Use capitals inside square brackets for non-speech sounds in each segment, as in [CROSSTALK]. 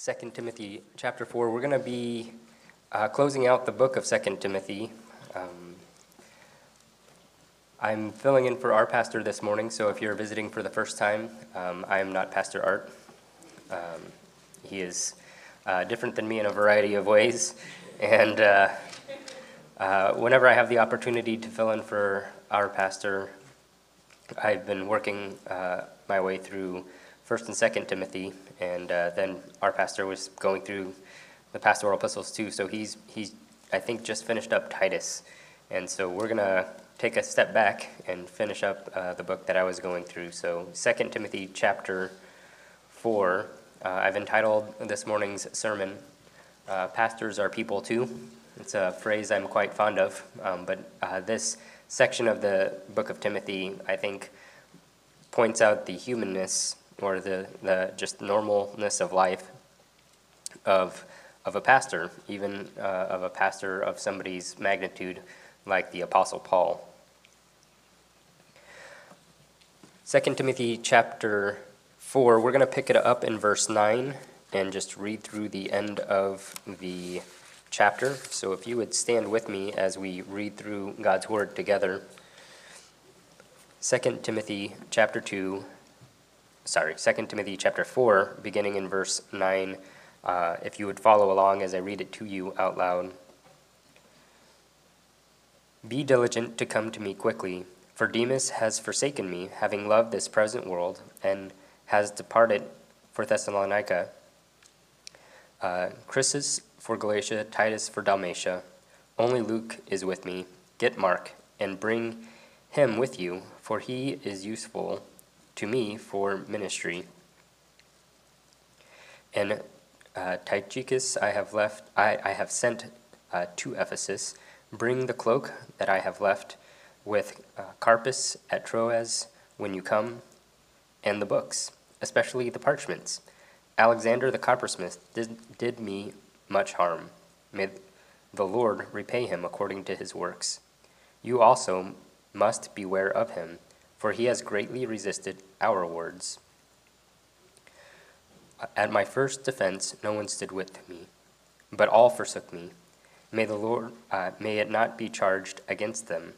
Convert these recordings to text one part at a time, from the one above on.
Second Timothy chapter 4. We're going to be uh, closing out the book of Second Timothy. Um, I'm filling in for our pastor this morning, so if you're visiting for the first time, um, I am not Pastor Art. Um, he is uh, different than me in a variety of ways, and uh, uh, whenever I have the opportunity to fill in for our pastor, I've been working uh, my way through First and Second Timothy, and uh, then our pastor was going through the pastoral epistles too. So he's he's I think just finished up Titus, and so we're gonna take a step back and finish up uh, the book that I was going through. So Second Timothy chapter four. Uh, I've entitled this morning's sermon, uh, "Pastors are people too." It's a phrase I'm quite fond of, um, but uh, this section of the book of Timothy, I think, points out the humanness or the, the just normalness of life of, of a pastor, even uh, of a pastor of somebody's magnitude like the Apostle Paul. 2 Timothy chapter 4, we're going to pick it up in verse 9 and just read through the end of the chapter. So if you would stand with me as we read through God's word together. 2 Timothy chapter 2 sorry, 2 Timothy chapter 4 beginning in verse 9. Uh, if you would follow along as I read it to you out loud. Be diligent to come to me quickly, for Demas has forsaken me, having loved this present world, and has departed for Thessalonica. Uh, for Galatia, Titus for Dalmatia. Only Luke is with me. Get Mark, and bring him with you, for he is useful to me for ministry. And uh, Tychicus I have left, I, I have sent uh, to Ephesus. Bring the cloak that I have left with uh, Carpus at Troas when you come, and the books, especially the parchments. Alexander the coppersmith did, did me much harm. May the Lord repay him according to his works. You also must beware of him, for he has greatly resisted our words. At my first defense, no one stood with me, but all forsook me. May the Lord, uh, may it not be charged against them.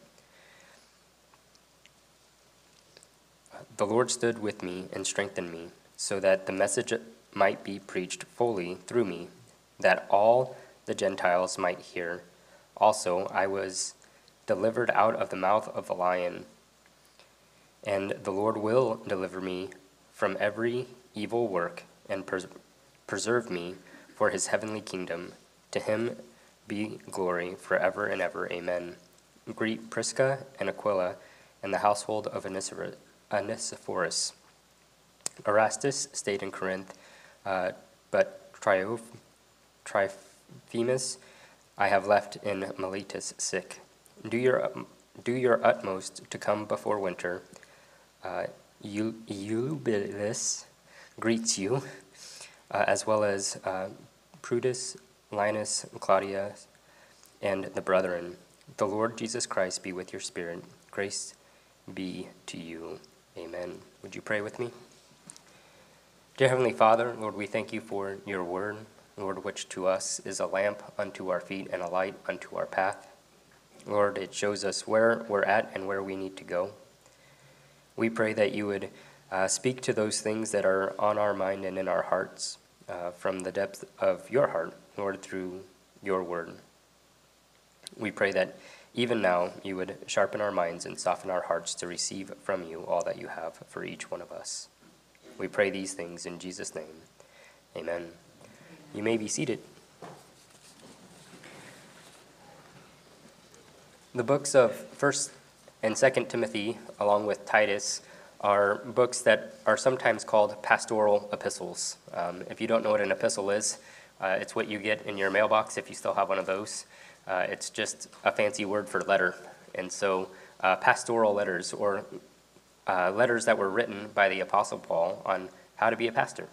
The Lord stood with me and strengthened me, so that the message might be preached fully through me that all the Gentiles might hear. Also, I was delivered out of the mouth of the lion. And the Lord will deliver me from every evil work and pres- preserve me for his heavenly kingdom. To him be glory forever and ever. Amen. Greet Prisca and Aquila and the household of Onesiphorus. Erastus stayed in Corinth, uh, but Trioph Trophimus I have left in Miletus sick. Do your, do your utmost to come before winter. Uh, greets you, uh, as well as uh, Pudens, Linus, Claudia, and the brethren. The Lord Jesus Christ be with your spirit. Grace be to you. Amen. Would you pray with me? Dear Heavenly Father, Lord, we thank you for your word. Lord, which to us is a lamp unto our feet and a light unto our path. Lord, it shows us where we're at and where we need to go. We pray that you would uh, speak to those things that are on our mind and in our hearts uh, from the depth of your heart, Lord, through your word. We pray that even now you would sharpen our minds and soften our hearts to receive from you all that you have for each one of us. We pray these things in Jesus' name. Amen. You may be seated. The books of 1st and 2nd Timothy, along with Titus, are books that are sometimes called pastoral epistles. Um, if you don't know what an epistle is, uh, it's what you get in your mailbox if you still have one of those. Uh, it's just a fancy word for letter. And so, uh, pastoral letters, or uh, letters that were written by the Apostle Paul on how to be a pastor.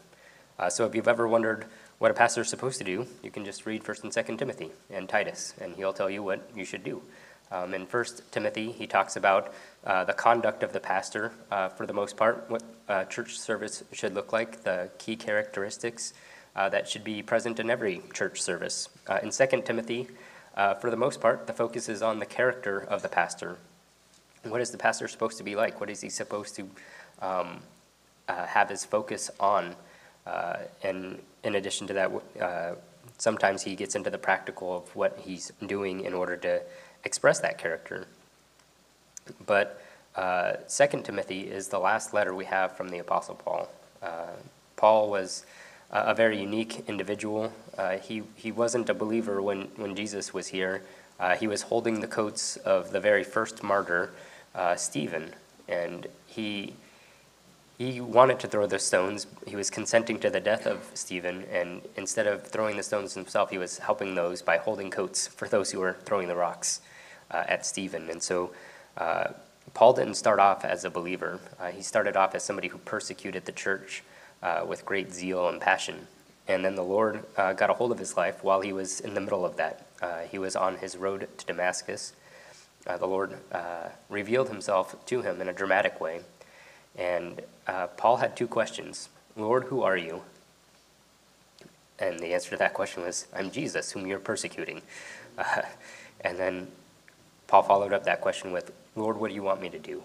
Uh, so, if you've ever wondered what a pastor is supposed to do, you can just read 1st and 2nd Timothy and Titus, and he'll tell you what you should do. Um, in 1st Timothy, he talks about uh, the conduct of the pastor, uh, for the most part, what uh, church service should look like, the key characteristics. uh, that should be present in every church service. Uh, in 2 Timothy, uh, for the most part, the focus is on the character of the pastor. What is the pastor supposed to be like? What is he supposed to um, have his focus on? And in addition to that, sometimes he gets into the practical of what he's doing in order to express that character. But uh, Second Timothy is the last letter we have from the Apostle Paul. Uh, Paul was a very unique individual. Uh, he, he wasn't a believer when, when Jesus was here. Uh, he was holding the coats of the very first martyr, uh, Stephen, and he, he wanted to throw the stones. He was consenting to the death of Stephen, and instead of throwing the stones himself, he was helping those by holding coats for those who were throwing the rocks at Stephen. And so uh, Paul didn't start off as a believer, uh, he started off as somebody who persecuted the church uh, with great zeal and passion. And then the Lord uh, got a hold of his life while he was in the middle of that. Uh, he was on his road to Damascus. Uh, the Lord uh, revealed himself to him in a dramatic way. And uh, Paul had two questions Lord, who are you? And the answer to that question was, I'm Jesus, whom you're persecuting. [LAUGHS] and then Paul followed up that question with, Lord, what do you want me to do?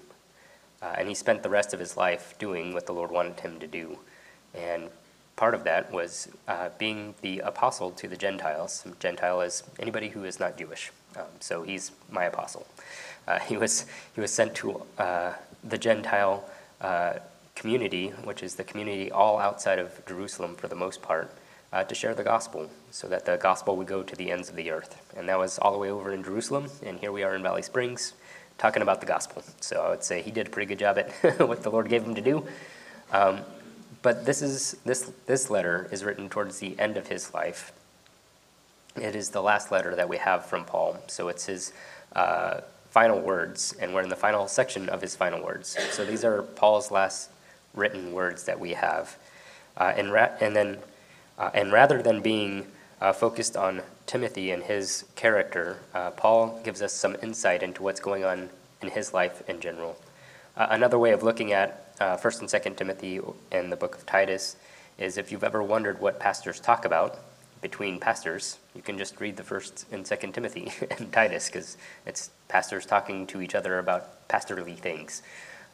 and he spent the rest of his life doing what the Lord wanted him to do. And part of that was uh, being the apostle to the Gentiles. Gentile is anybody who is not Jewish. Um, so he's my apostle. Uh, [LAUGHS] he, was, he was sent to uh, the Gentile uh, community, which is the community all outside of Jerusalem for the most part, uh, to share the gospel so that the gospel would go to the ends of the earth. And that was all the way over in Jerusalem, and here we are in Valley Springs talking about the gospel. So I would say he did a pretty good job at [LAUGHS] what the Lord gave him to do. Um, but this, is, this, this letter is written towards the end of his life. It is the last letter that we have from Paul. So it's his uh, final words, and we're in the final section of his final words. So these are Paul's last written words that we have. Uh, and, ra- and, then, uh, and rather than being uh, focused on Timothy and his character, uh, Paul gives us some insight into what's going on in his life in general. Uh, another way of looking at uh, First and Second Timothy and the book of Titus is if you've ever wondered what pastors talk about between pastors, you can just read the First and Second Timothy [LAUGHS] and Titus because it's pastors talking to each other about pastorly things.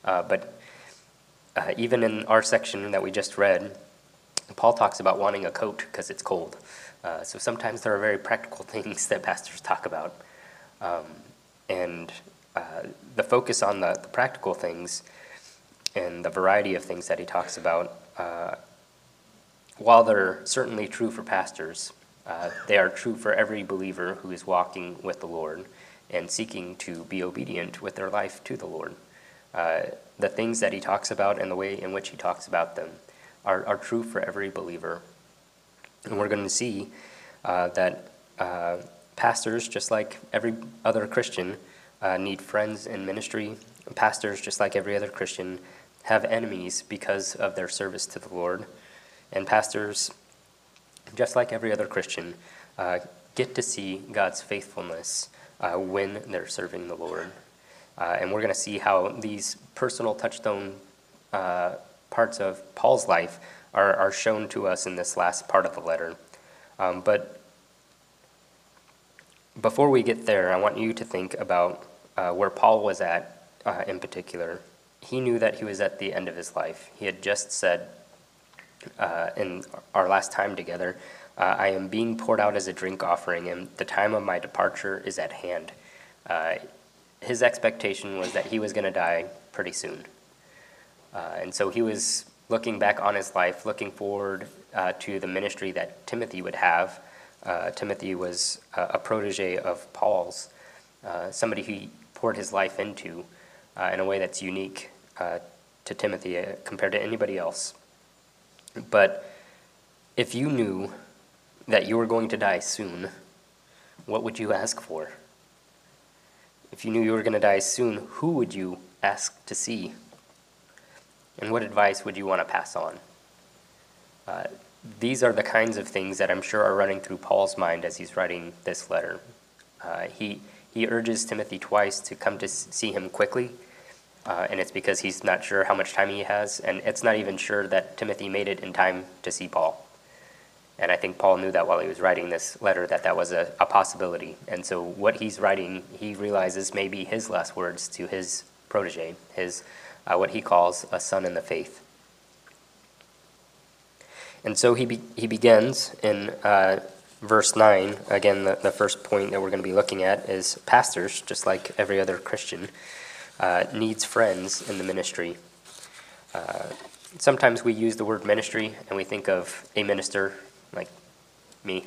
Uh, but uh, even in our section that we just read, Paul talks about wanting a coat because it's cold. Uh, so sometimes there are very practical [LAUGHS] things that pastors talk about. Um, and uh, the focus on the, the practical things and the variety of things that he talks about, uh, while they're certainly true for pastors, uh, they are true for every believer who is walking with the Lord and seeking to be obedient with their life to the Lord. Uh, the things that he talks about and the way in which he talks about them are, are true for every believer. And we're going to see uh, that uh, pastors, just like every other Christian, uh, need friends in ministry. Pastors, just like every other Christian, have enemies because of their service to the Lord. And pastors, just like every other Christian, uh, get to see God's faithfulness uh, when they're serving the Lord. Uh, and we're going to see how these personal touchstone parts of Paul's life are, are shown to us in this last part of the letter. Um, but before we get there, I want you to think about uh, where Paul was at uh, in particular he knew that he was at the end of his life. He had just said uh, in our last time together, uh, I am being poured out as a drink offering, and the time of my departure is at hand. Uh, his expectation was that he was going to die pretty soon. Uh, and so he was looking back on his life, looking forward uh, to the ministry that Timothy would have. Uh, Timothy was a protege of Paul's, somebody he poured his life into uh, in a way that's unique uh, to Timothy uh, compared to anybody else. But if you knew that you were going to die soon, what would you ask for? If you knew you were going to die soon, who would you ask to see? And what advice would you want to pass on? Uh, these are the kinds of things that I'm sure are running through Paul's mind as he's writing this letter. Uh, he, he urges Timothy twice to come to see him quickly, uh, and it's because he's not sure how much time he has, and it's not even sure that Timothy made it in time to see Paul. And I think Paul knew that while he was writing this letter, that that was a, a possibility. And so, what he's writing, he realizes may be his last words to his protege, his uh, what he calls a son in the faith. And so he, be, he begins in uh, verse 9. Again, the, the first point that we're going to be looking at is pastors, just like every other Christian, uh, needs friends in the ministry. Uh, sometimes we use the word ministry and we think of a minister like me,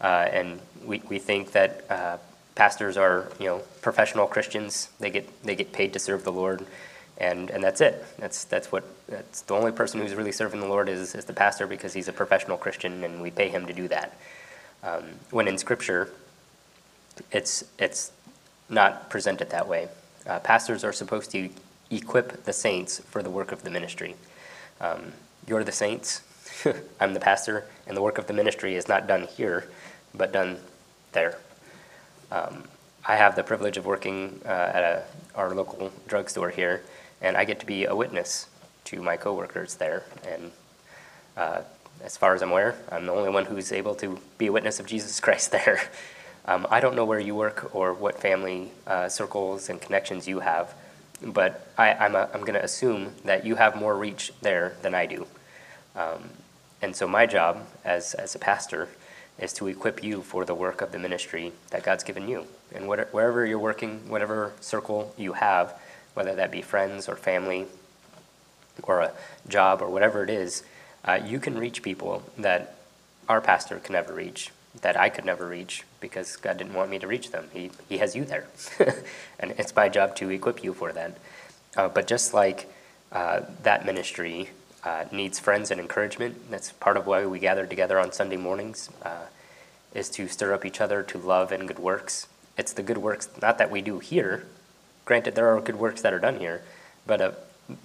uh, and we, we think that uh, pastors are you know professional Christians. They get they get paid to serve the Lord, and and that's it. That's that's what that's the only person who's really serving the Lord is is the pastor because he's a professional Christian and we pay him to do that. Um, when in Scripture, it's it's not presented that way. Uh, pastors are supposed to equip the saints for the work of the ministry. Um, you're the saints. [LAUGHS] I'm the pastor, and the work of the ministry is not done here, but done there. Um, I have the privilege of working uh, at a, our local drugstore here, and I get to be a witness to my coworkers there. And uh, as far as I'm aware, I'm the only one who's able to be a witness of Jesus Christ [LAUGHS] there. Um, I don't know where you work or what family uh, circles and connections you have, but I, am I'm, I'm going to assume that you have more reach there than I do. Um, and so my job as, as a pastor is to equip you for the work of the ministry that God's given you. And what, wherever you're working, whatever circle you have, whether that be friends or family or a job or whatever it is, uh, you can reach people that our pastor can never reach, that I could never reach because God didn't want me to reach them. He, he has you there. [LAUGHS] and it's my job to equip you for that. Uh, but just like uh, that ministry uh, needs friends and encouragement, that's part of why we gather together on Sunday mornings, uh, is to stir up each other to love and good works. It's the good works, not that we do here. Granted, there are good works that are done here, but uh,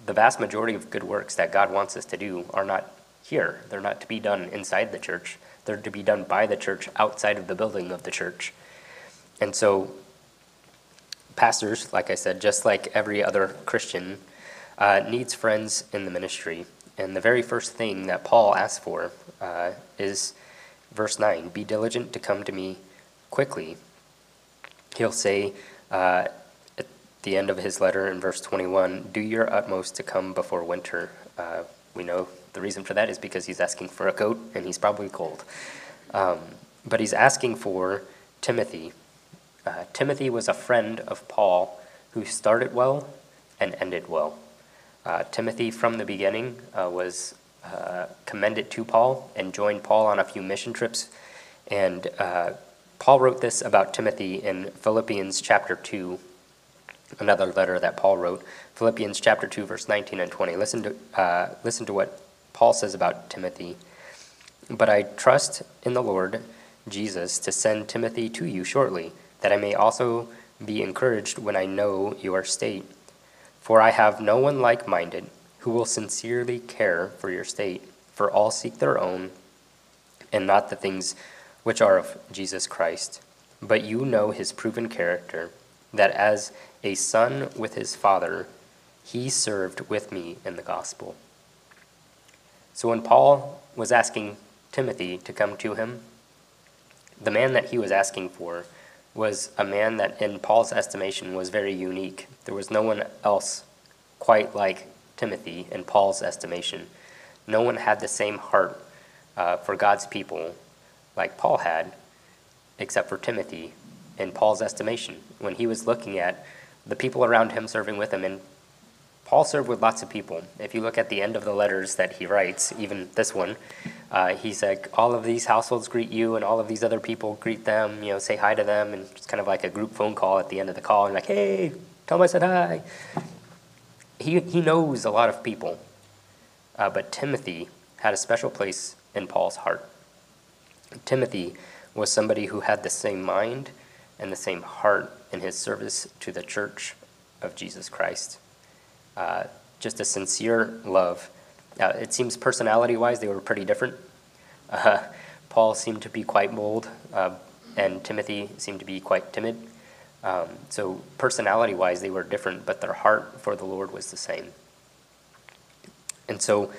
the vast majority of good works that God wants us to do are not here. They're not to be done inside the church. They're to be done by the church outside of the building of the church. And so, pastors, like I said, just like every other Christian, uh, needs friends in the ministry. And the very first thing that Paul asks for uh, is verse 9 Be diligent to come to me quickly. He'll say uh, the end of his letter in verse 21 Do your utmost to come before winter. Uh, we know the reason for that is because he's asking for a coat and he's probably cold. Um, but he's asking for Timothy. Uh, Timothy was a friend of Paul who started well and ended well. Uh, Timothy, from the beginning, uh, was uh, commended to Paul and joined Paul on a few mission trips. And uh, Paul wrote this about Timothy in Philippians chapter 2, another letter that Paul wrote. Philippians chapter 2, verse 19 and 20. Listen to, uh, listen to what Paul says about Timothy. But I trust in the Lord Jesus to send Timothy to you shortly, that I may also be encouraged when I know your state. For I have no one like minded who will sincerely care for your state, for all seek their own, and not the things which are of Jesus Christ. But you know his proven character, that as a son with his father, he served with me in the gospel. So when Paul was asking Timothy to come to him, the man that he was asking for was a man that, in Paul's estimation, was very unique. There was no one else quite like Timothy in Paul's estimation. No one had the same heart uh, for God's people like Paul had, except for Timothy in Paul's estimation. When he was looking at the people around him serving with him, and Paul served with lots of people. If you look at the end of the letters that he writes, even this one, uh, he's like, all of these households greet you, and all of these other people greet them, you know, say hi to them, and it's kind of like a group phone call at the end of the call, and like, hey, tell them I said hi. He, he knows a lot of people, uh, but Timothy had a special place in Paul's heart. Timothy was somebody who had the same mind and the same heart in his service to the church of Jesus Christ. Uh, just a sincere love. Uh, it seems personality wise, they were pretty different. Uh, Paul seemed to be quite bold, uh, and Timothy seemed to be quite timid. Um, so, personality wise, they were different, but their heart for the Lord was the same. And so,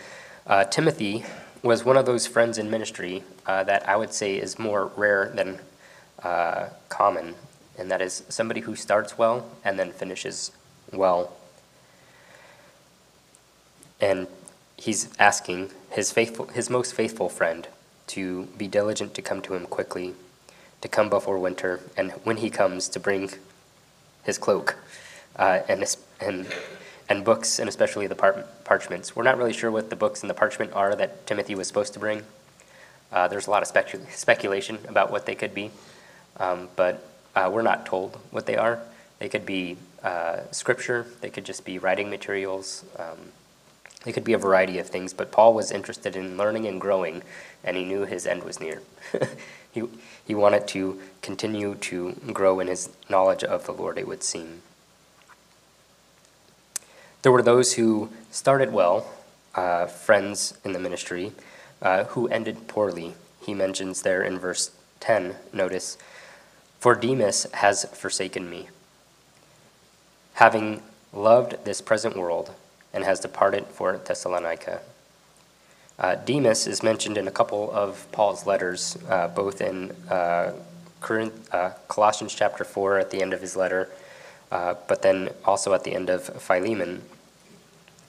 uh, Timothy was one of those friends in ministry uh, that I would say is more rare than common, and that is somebody who starts well and then finishes well. And he's asking his faithful, his most faithful friend, to be diligent to come to him quickly, to come before winter, and when he comes, to bring his cloak uh, and and and books, and especially the par- parchments. We're not really sure what the books and the parchment are that Timothy was supposed to bring. Uh, there's a lot of specu- speculation about what they could be, um, but uh, we're not told what they are. They could be uh, scripture, they could just be writing materials, um, they could be a variety of things, but Paul was interested in learning and growing, and he knew his end was near. [LAUGHS] he, he wanted to continue to grow in his knowledge of the Lord, it would seem. There were those who started well, uh, friends in the ministry, uh, who ended poorly. He mentions there in verse 10, notice, For Demas has forsaken me, having loved this present world, and has departed for Thessalonica. Uh, Demas is mentioned in a couple of Paul's letters, uh, both in uh, uh, Colossians chapter 4 at the end of his letter, uh, but then also at the end of Philemon,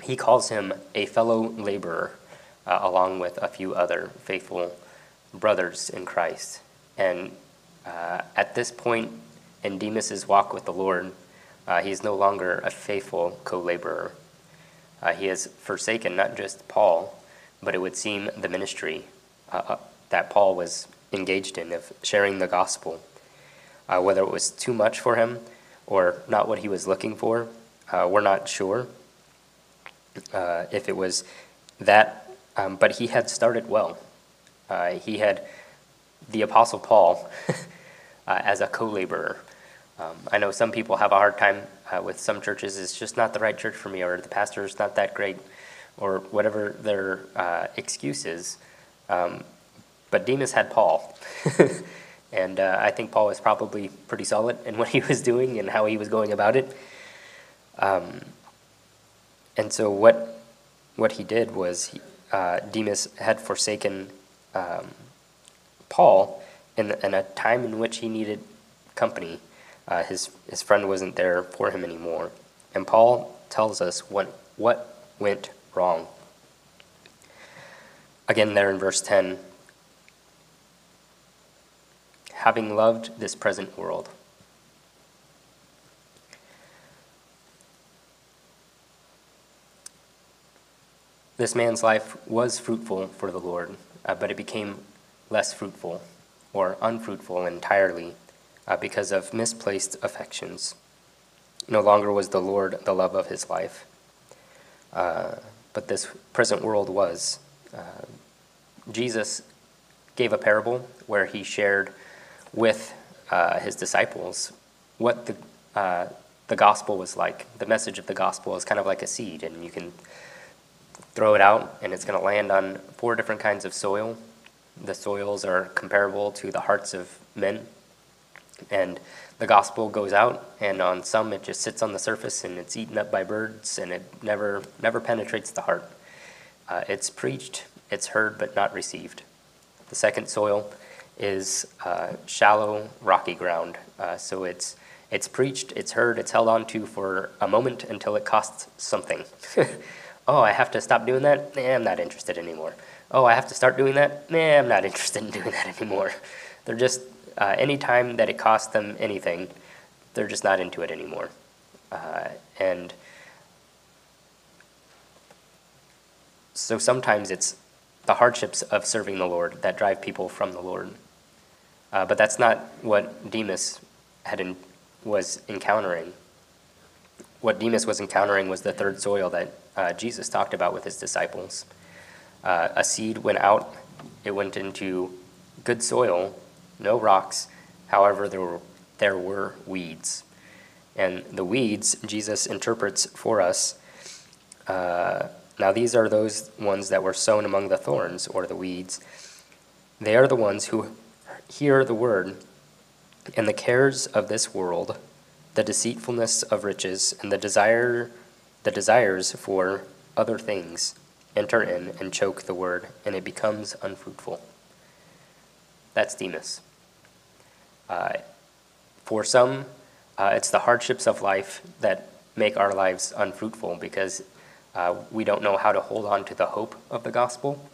he calls him a fellow laborer, uh, along with a few other faithful brothers in Christ. And uh, at this point in Demas's walk with the Lord, uh, he is no longer a faithful co laborer. Uh, he has forsaken not just Paul, but it would seem the ministry that Paul was engaged in of sharing the gospel. Uh, whether it was too much for him or not what he was looking for, uh, we're not sure. Uh, if it was that, um, but he had started well. Uh, he had the Apostle Paul uh, [LAUGHS] as a co laborer. Um, I know some people have a hard time uh, with some churches, it's just not the right church for me, or the pastor is not that great, or whatever their excuse is. Um, but Demas had Paul. [LAUGHS] And uh, I think Paul was probably pretty solid in [LAUGHS] what he was doing and how he was going about it. Um, and so what what he did was uh, Demas had forsaken um, Paul in, in, a time in which he needed company. Uh, his his friend wasn't there for him anymore, and Paul tells us what what went wrong. Again, there in verse ten, having loved this present world. This man's life was fruitful for the Lord, uh, but it became less fruitful or unfruitful entirely uh, because of misplaced affections. No longer was the Lord the love of his life, uh, but this present world was. Uh, Jesus gave a parable where he shared with uh, his disciples what the, uh, the gospel was like. The message of the gospel is kind of like a seed, and you can throw it out, and it's going to land on four different kinds of soil. The soils are comparable to the hearts of men. And the gospel goes out, and on some it just sits on the surface and it's eaten up by birds, and it never, never penetrates the heart. Uh, it's preached, it's heard, but not received. The second soil is uh, shallow, rocky ground. Uh, so it's, it's preached, it's heard, it's held on to for a moment until it costs something. [LAUGHS] Oh, I have to stop doing that? Nah, I'm not interested anymore. Oh, I have to start doing that? Nah, I'm not interested in doing that anymore. They're just, uh, anytime that it costs them anything, they're just not into it anymore. Uh, and so sometimes it's the hardships of serving the Lord that drive people from the Lord. Uh, but that's not what Demas had in, was encountering. What Demas was encountering was the third soil that uh, Jesus talked about with his disciples. Uh, a seed went out, it went into good soil, no rocks. However, there were, there were weeds. And the weeds, Jesus interprets for us. Uh, now, these are those ones that were sown among the thorns, or the weeds. They are the ones who hear the word, and the cares of this world, the deceitfulness of riches, and the desire the desires for other things enter in and choke the word, and it becomes unfruitful. That's Demas. Uh, for some, uh, it's the hardships of life that make our lives unfruitful because uh, we don't know how to hold on to the hope of the gospel.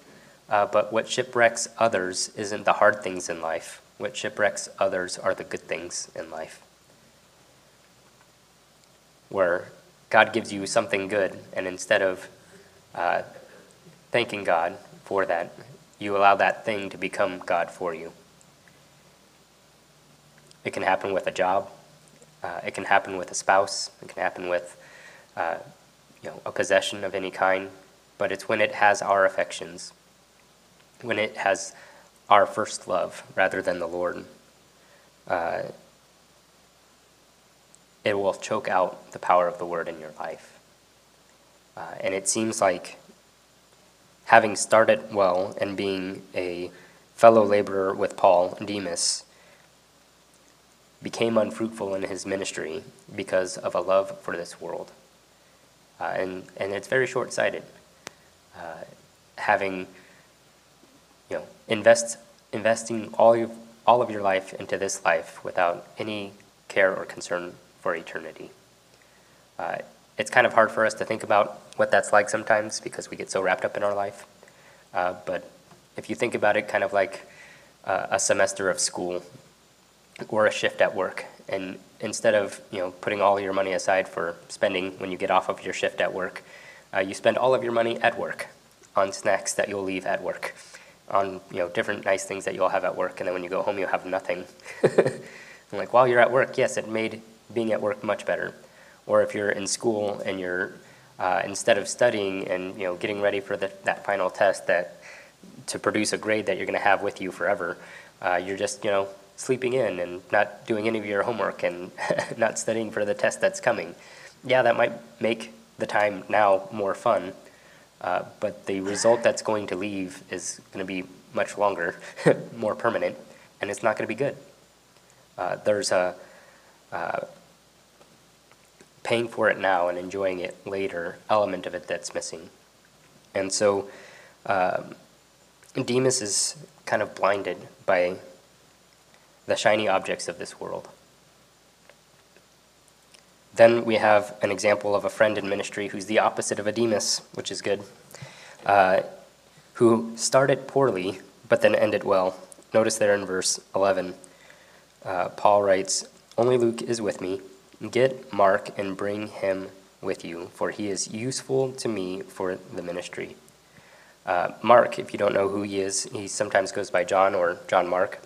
Uh, but what shipwrecks others isn't the hard things in life. What shipwrecks others are the good things in life. Where God gives you something good, and instead of uh, thanking God for that, you allow that thing to become God for you. It can happen with a job. Uh, it can happen with a spouse. It can happen with uh, you know, a possession of any kind. But it's when it has our affections, when it has our first love rather than the Lord, uh, it will choke out the power of the word in your life. Uh, and it seems like having started well and being a fellow laborer with Paul, Demas, became unfruitful in his ministry because of a love for this world. Uh, and, and it's very short sighted. Uh, having, you know, invest, investing all, all of your life into this life without any care or concern for eternity. Uh, it's kind of hard for us to think about what that's like sometimes because we get so wrapped up in our life. Uh, but if you think about it kind of like uh, a semester of school or a shift at work, and instead of you know putting all your money aside for spending when you get off of your shift at work, uh, you spend all of your money at work on snacks that you'll leave at work, on you know different nice things that you'll have at work, and then when you go home you have nothing. [LAUGHS] like while you're at work, yes, it made being at work much better. Or if you're in school and you're uh, instead of studying and you know getting ready for the, that final test that to produce a grade that you're going to have with you forever, uh, you're just you know sleeping in and not doing any of your homework and [LAUGHS] not studying for the test that's coming. Yeah, that might make the time now more fun, uh, but the result that's going to leave is going to be much longer, [LAUGHS] more permanent, and it's not going to be good. Uh, there's a uh, paying for it now and enjoying it later element of it that's missing. And so um, Demas is kind of blinded by the shiny objects of this world. Then we have an example of a friend in ministry who's the opposite of a Demas, which is good, uh, who started poorly but then ended well. Notice there in verse 11, uh, Paul writes, Only Luke is with me. Get Mark and bring him with you, for he is useful to me for the ministry. Uh, Mark, if you don't know who he is, he sometimes goes by John or John Mark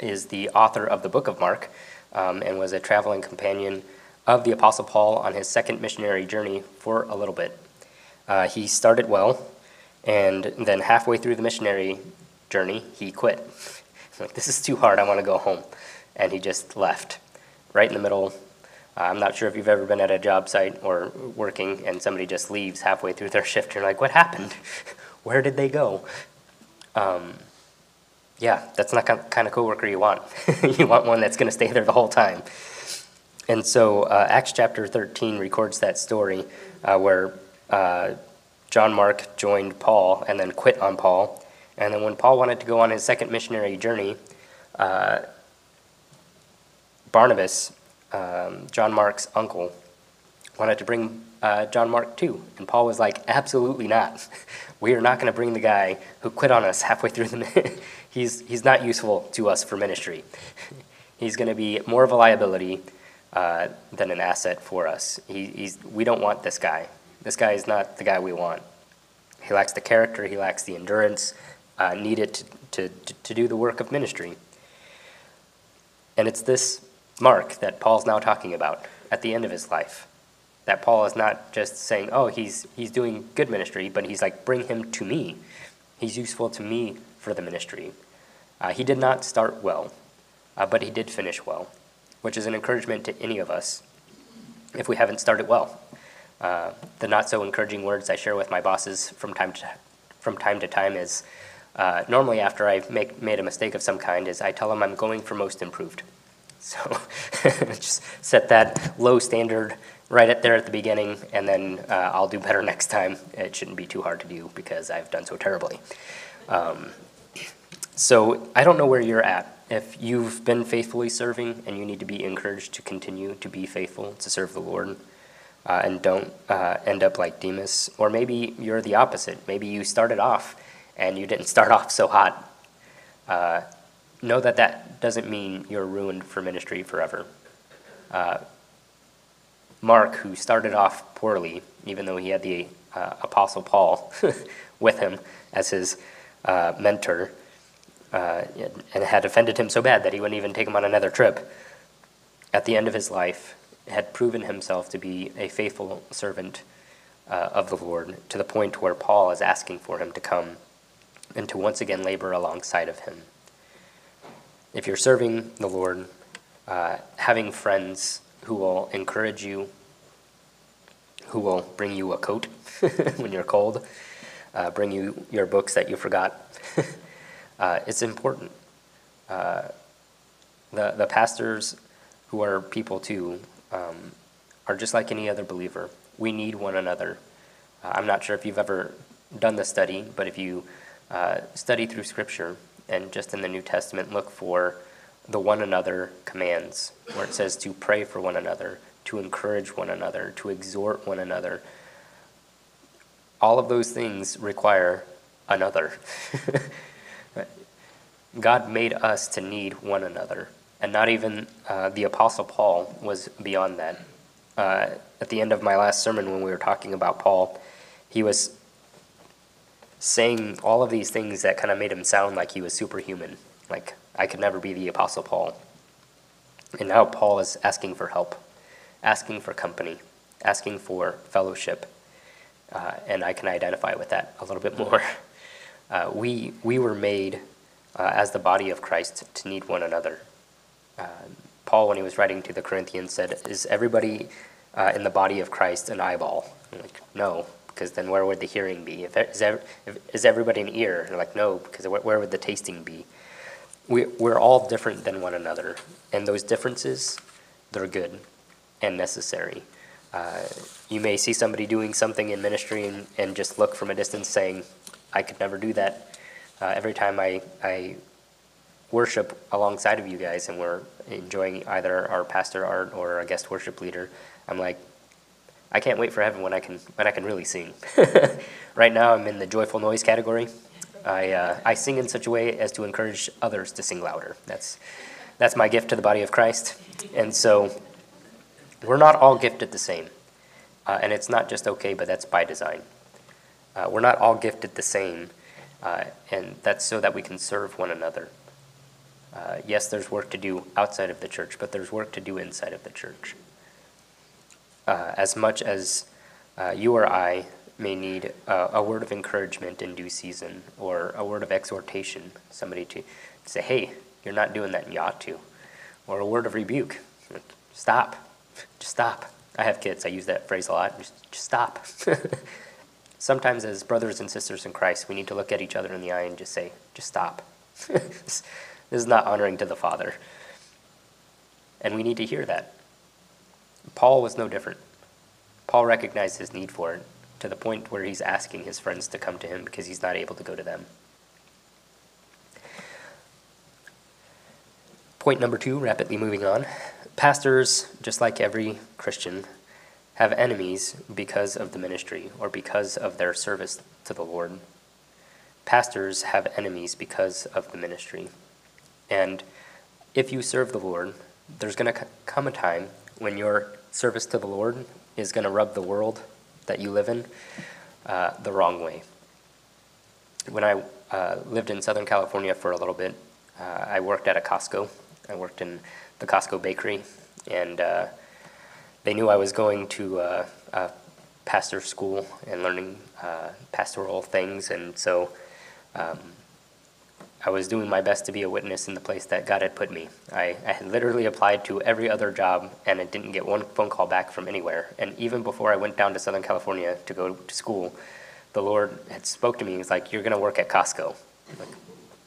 is the author of the book of Mark um, and was a traveling companion of the Apostle Paul on his second missionary journey for a little bit. Uh, he started well, and then halfway through the missionary journey, he quit. [LAUGHS] like, this is too hard, I want to go home. And he just left right in the middle. Uh, I'm not sure if you've ever been at a job site or working and somebody just leaves halfway through their [LAUGHS] shift. You're like, what happened? [LAUGHS] Where did they go? Um, yeah, that's not the kind of coworker you want. [LAUGHS] you want one that's going to stay there the whole time. And so uh, Acts chapter 13 records that story uh, where uh, John Mark joined Paul and then quit on Paul. And then when Paul wanted to go on his second missionary journey, uh, Barnabas, um, John Mark's uncle, wanted to bring uh, John Mark too. And Paul was like, absolutely not. [LAUGHS] we are not going to bring the guy who quit on us halfway through the [LAUGHS] he's, he's not useful to us for ministry. [LAUGHS] he's going to be more of a liability uh, than an asset for us. He, he's, we don't want this guy. This guy is not the guy we want. He lacks the character, he lacks the endurance uh, needed to, to, to do the work of ministry. And it's this Mark that Paul's now talking about at the end of his life. That Paul is not just saying, oh, he's, he's doing good ministry, but he's like, bring him to me. He's useful to me for the ministry. Uh, he did not start well, uh, but he did finish well, which is an encouragement to any of us if we haven't started well. Uh, the not so encouraging words I share with my bosses from time to, from time to time is uh, normally after I've make, made a mistake of some kind is I tell them I'm going for most improved. So [LAUGHS] just set that low standard right at there at the beginning, and then uh, I'll do better next time. It shouldn't be too hard to do because I've done so terribly. Um, so I don't know where you're at. If you've been faithfully serving and you need to be encouraged to continue to be faithful to serve the Lord, uh, and don't uh, end up like Demas, or maybe you're the opposite. Maybe you started off and you didn't start [LAUGHS] off so hot. Uh, know that that doesn't mean you're ruined for ministry forever. Uh, Mark, who started off poorly, even though he had the uh, Apostle Paul [LAUGHS] with him as his uh, mentor, uh, and had offended him so bad that he wouldn't even take him on another trip, at the end of his life, had proven himself to be a faithful servant uh, of the Lord to the point where Paul is asking for him to come and to once again labor alongside of him. If you're serving the Lord, uh, having friends who will encourage you, who will bring you a coat [LAUGHS] when you're cold, uh, bring you your books that you forgot. [LAUGHS] uh, it's important. Uh, the, the pastors who are people too um, are just like any other believer. We need one another. Uh, I'm not sure if you've ever done the study, but if you uh, study through Scripture and just in the New Testament look for the one another commands, where it says to pray for one another, to encourage one another, to exhort one another. All of those things require another. [LAUGHS] God made us to need one another. And not even uh, the Apostle Paul was beyond that. Uh, at the end of my last sermon, when we were talking about Paul, he was saying all of these things that kind of made him sound like he was superhuman. Like, I could never be the Apostle Paul. And now Paul is asking for help, asking for company, asking for fellowship. Uh, and I can identify with that a little bit more. [LAUGHS] Uh, we, we were made uh, as the body of Christ to need one another. Uh, Paul, when he was writing to the Corinthians, said, Is everybody uh, in the body of Christ an eyeball? I'm like, no, because then where would the hearing be? If, is, if, is everybody an ear? And like, no, because where, where would the tasting be? We, we're all different than one another, and those differences, they're good and necessary. Uh, you may see somebody doing something in ministry and, and just look from a distance saying, I could never do that. Uh, every time I, I worship alongside of you guys and we're enjoying either our pastor art or a guest worship leader, I'm like, I can't wait for heaven when I can when I can really sing. [LAUGHS] right now, I'm in the joyful noise category. I uh, I sing in such a way as to encourage others to sing louder. That's that's my gift to the body of Christ, and so we're not all gifted the same, uh, and it's not just okay, but that's by design. Uh, we're not all gifted the same, uh, and that's so that we can serve one another. Uh, yes, there's work to do outside of the church, but there's work to do inside of the church. Uh, as much as uh, you or I may need uh, a word of encouragement in due season or a word of exhortation, somebody to say, hey, you're not doing that and you ought to, or a word of rebuke, stop, just stop. I have kids, I use that phrase a lot, just, just stop. [LAUGHS] Sometimes, as brothers and sisters in Christ, we need to look at each other in the eye and just say, just stop. [LAUGHS] This is not honoring to the Father. And we need to hear that. Paul was no different. Paul recognized his need for it to the point where he's asking his friends to come to him because he's not able to go to them. Point number two, rapidly moving on. Pastors, just like every Christian, have enemies because of the ministry or because of their service to the Lord. Pastors have enemies because of the ministry. And if you serve the Lord, there's going to come a time when your service to the Lord is going to rub the world that you live in uh, the wrong way. When I uh, lived in Southern California for a little bit, uh, I worked at a Costco. I worked in the Costco bakery, and uh, they knew I was going to uh, a pastor school and learning uh, pastoral things, and so um, I was doing my best to be a witness in the place that God had put me. I, I had literally applied to every other job and I didn't get one phone call back from anywhere. And even before I went down to Southern California to go to school, the Lord had spoke to me. He's like, "You're going to work at Costco." I'm like,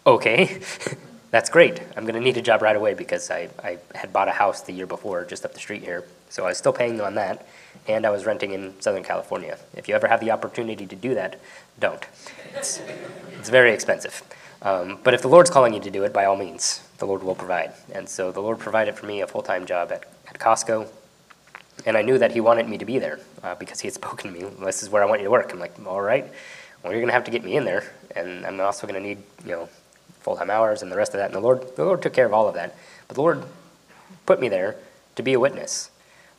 okay. [LAUGHS] that's great. I'm going to need a job right away because I, I had bought a house the year before just up the street here. So I was still paying on that, and I was renting in Southern California. If you ever have the opportunity to do that, don't. It's, it's very expensive. Um, but if the Lord's calling you to do it, by all means, the Lord will provide. And so the Lord provided for me a full time job at, at Costco. And I knew that He wanted me to be there uh, because He had [LAUGHS] spoken to me. This is where I want you to work. I'm like, all right, well, you're going to have to get me in there. And I'm also going to need, you know, full time hours and the rest of that. And the Lord, the Lord took care of all of that. But the Lord put me there to be a witness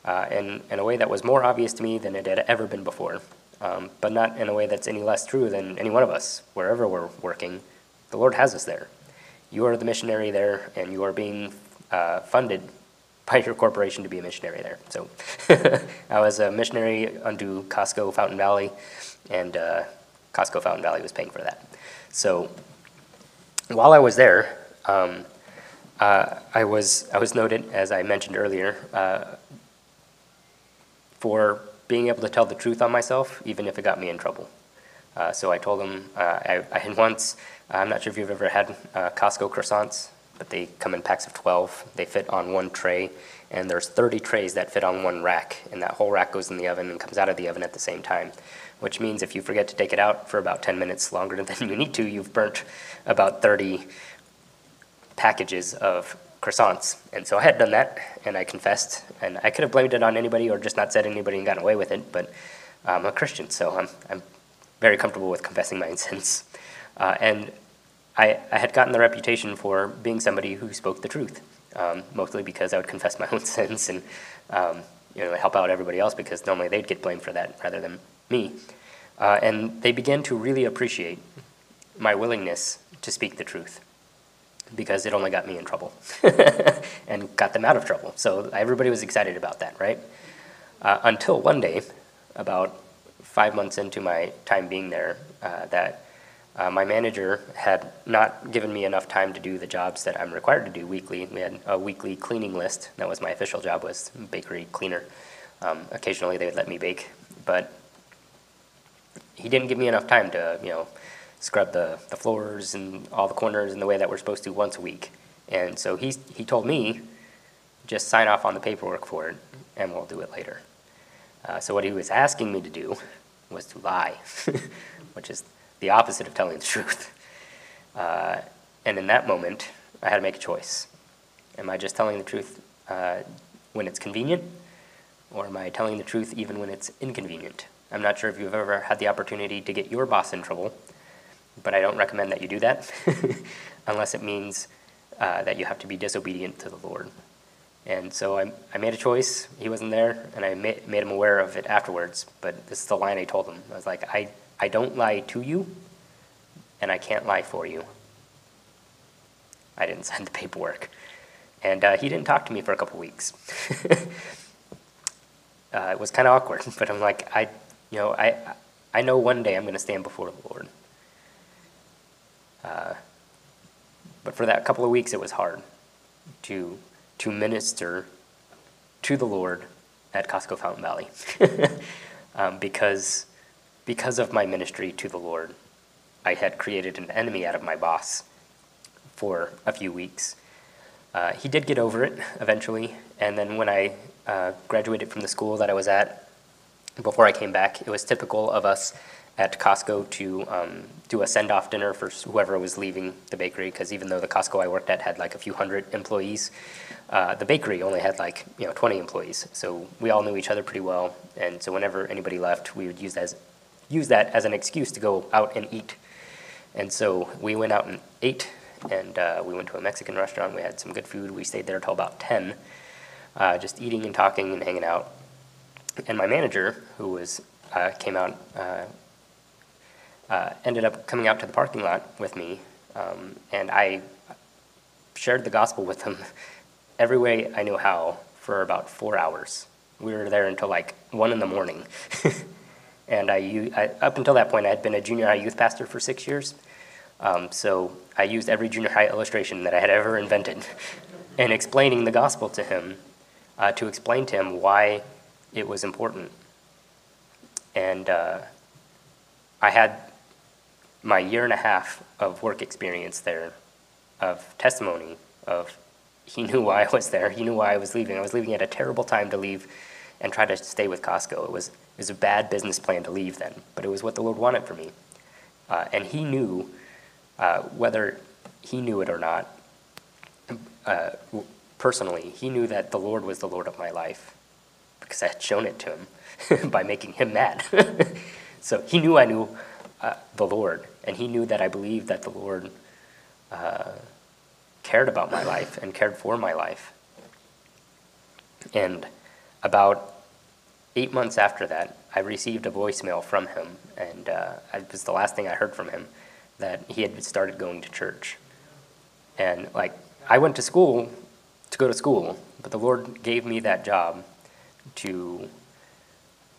uh, in, in a way that was more obvious to me than it had ever been before. Um, but not in a way that's any less true than any one of us, wherever we're working. The Lord has us there. You are the missionary there, and you are being uh, funded by your corporation to be a missionary there. So [LAUGHS] I was a missionary unto Costco Fountain Valley, and uh, Costco Fountain Valley was paying for that. So while I was there, um, uh, I was I was noted, as I mentioned earlier, uh, for being able to tell the truth on myself, even if it got me in trouble. Uh, so I told them uh, I, I, had once. I'm not sure if you've ever had uh, Costco croissants, but they come in packs of 12. They fit on one tray, and there's 30 trays that fit on one rack, and that whole rack goes in the oven and comes out of the oven at the same time which means if you forget to take it out for about 10 minutes longer [LAUGHS] than you need to, you've burnt about 30 packages of croissants. And so I had done that, and I confessed, and I could have blamed it on anybody or just not said anybody and gotten away with it, but I'm a Christian, so I'm, I'm very comfortable with confessing my [LAUGHS] sins. Uh, and I, I had gotten the reputation for being somebody who spoke the truth, um, mostly because I would confess my [LAUGHS] own sins and um, you know help out everybody else because normally they'd get blamed for that rather than me. Uh, and they began to really appreciate my willingness to speak the truth because it only got me in trouble [LAUGHS] and got them out of trouble. So everybody was excited about that, right? Uh, until one day, about five months into my time being there, uh, that uh, my manager had not given me enough time to do the jobs that I'm required to do weekly. We had a weekly cleaning list. That was my official job was bakery cleaner. Um, occasionally they would let me bake, but he didn't give me enough time to, you know, scrub the, the floors and all the corners in the way that we're supposed to once a week. And so he, he told me, just sign off on the paperwork for it, and we'll do it later. Uh, so what he was asking me to do was to lie, [LAUGHS] which is the opposite of telling the [LAUGHS] truth. Uh, and in that moment, I had to make a choice. Am I just telling the truth uh, when it's convenient, or am I telling the truth even when it's inconvenient? I'm not sure if you've ever had the opportunity to get your boss in trouble, but I don't recommend that you do that [LAUGHS] unless it means uh, that you have to be disobedient to the Lord. And so I, I made a choice. He wasn't there, and I made, made him aware of it afterwards. But this is the line I told him. I was like, I, I don't lie to you, and I can't lie for you. I didn't [LAUGHS] sign the paperwork. And uh, he didn't talk to me for a couple weeks. [LAUGHS] uh, it was kind of awkward, [LAUGHS] but I'm like, I, you know, I, I know one day I'm going to stand before the Lord. Uh, but for that couple of weeks, it was hard to, to minister to the Lord at Costco Fountain Valley um, because, because of my ministry to the Lord. I had created an enemy out of my boss for a few weeks. Uh, he did get over it eventually, and then when I uh, graduated from the school that I was at, before I came back, it was typical of us at Costco to um, do a send-off dinner for whoever was leaving the bakery. Because even though the Costco I worked at had like a few hundred employees, uh, the bakery only had like you know 20 employees. So we all knew each other pretty well, and so whenever anybody left, we would use that as, use that as an excuse to go out and eat. And so we went out and ate, and uh, we went to a Mexican restaurant. We had some good food. We stayed there till about 10, uh, just eating and talking and hanging out and my manager, who was uh, came out, uh, uh, ended up coming out to the parking lot with me, um, and I shared the gospel with him [LAUGHS] every way I knew how for about four hours. We were there until like one in the morning, [LAUGHS] and I, I, up until that point I had been a junior high youth pastor for six years. Um, so I used every junior high illustration that I had ever invented [LAUGHS] in explaining the gospel to him, uh, to explain to him why it was important. And uh, I had my year and a half of work experience there of testimony of he knew why I was there. He knew why I was leaving. I was leaving at a terrible time to leave and try to stay with Costco. It was, it was a bad business plan to leave then, but it was what the Lord wanted for me. Uh, and he knew, uh, whether he knew it or not, uh, personally, he knew that the Lord was the Lord of my life because I had shown it to him [LAUGHS] by making him mad. [LAUGHS] so he knew I knew uh, the Lord, and he knew that I believed that the Lord uh, cared about my life and cared for my life. And about eight months after that, I received a voicemail from him, and uh, it was the last thing I heard from him that he had started going to church. And like, I went to school to go to school, but the Lord gave me that job to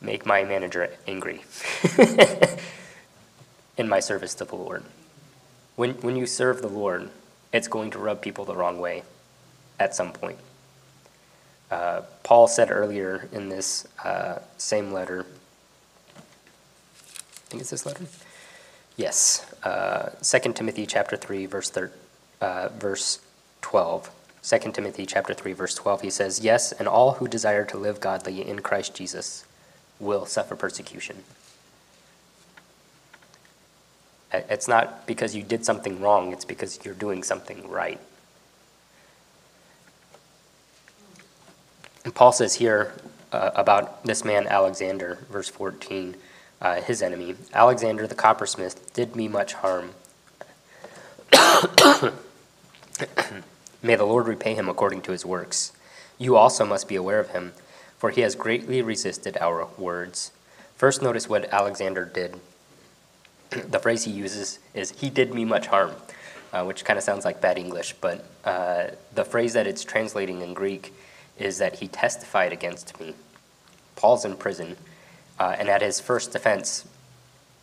make my manager angry [LAUGHS] in my service to the Lord. When, when you serve the Lord, it's going to rub people the wrong way at some point. Uh, Paul said earlier in this uh, same letter, I think it's this letter? Yes, uh, 2 Timothy chapter 3, verse, thir- uh, verse 12. 2 Timothy chapter 3, verse 12, he says, Yes, and all who desire to live godly in Christ Jesus will suffer persecution. It's not because you did something wrong, it's because you're doing something right. And Paul says here uh, about this man Alexander, verse 14, uh, his enemy Alexander the coppersmith did me much harm. [COUGHS] May the Lord repay him according to his works. You also must be aware of him, for he has greatly resisted our words. First, notice what Alexander did [CLEARS THROAT] the phrase he uses is, he did me much harm, uh, which kind of sounds like bad English, but uh, the phrase that it's translating in Greek is that he testified against me. Paul's in prison, uh, and at his first defense,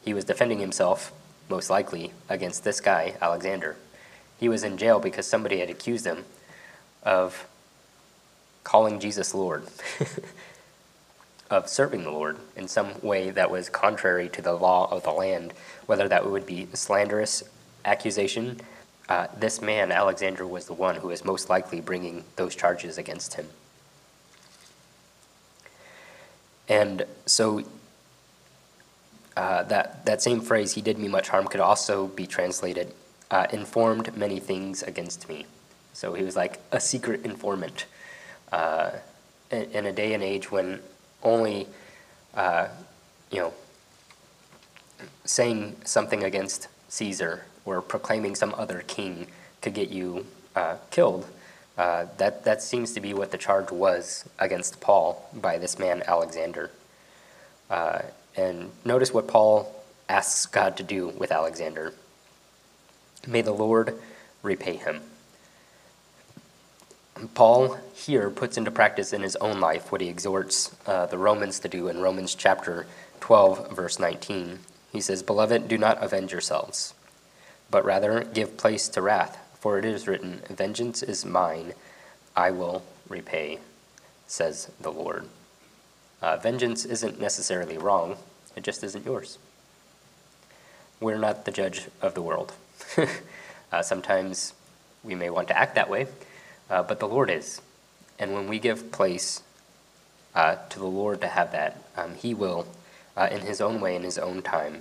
he was defending himself, most likely, against this guy, Alexander. He was in jail because somebody had accused him of calling Jesus Lord. [LAUGHS] of serving the Lord in some way that was contrary to the law of the land, whether that would be slanderous accusation. Uh, this man, Alexander, was the one who was most likely bringing those charges against him. And so uh, that, that same phrase, he did me much harm, could also be translated, uh, informed many things against me. So he was like a secret informant uh, in, in a day and age when only, uh, you know, saying something against Caesar or proclaiming some other king could get you uh, killed. Uh, that, that seems to be what the charge was against Paul by this man Alexander. Uh, and notice what Paul asks God to do with Alexander. May the Lord repay him. Paul here puts into practice in his own life what he exhorts uh, the Romans to do in Romans chapter 12, verse 19. He says, Beloved, do not avenge yourselves, but rather give place to wrath, for it is written, Vengeance is mine, I will repay, says the Lord. Uh, vengeance isn't necessarily wrong, it just isn't yours. We're not the judge of the world. [LAUGHS] uh, sometimes we may want to act that way uh, but the Lord is. And when we give place uh, to the Lord to have that, um, He will, uh, in His own way, in His own time,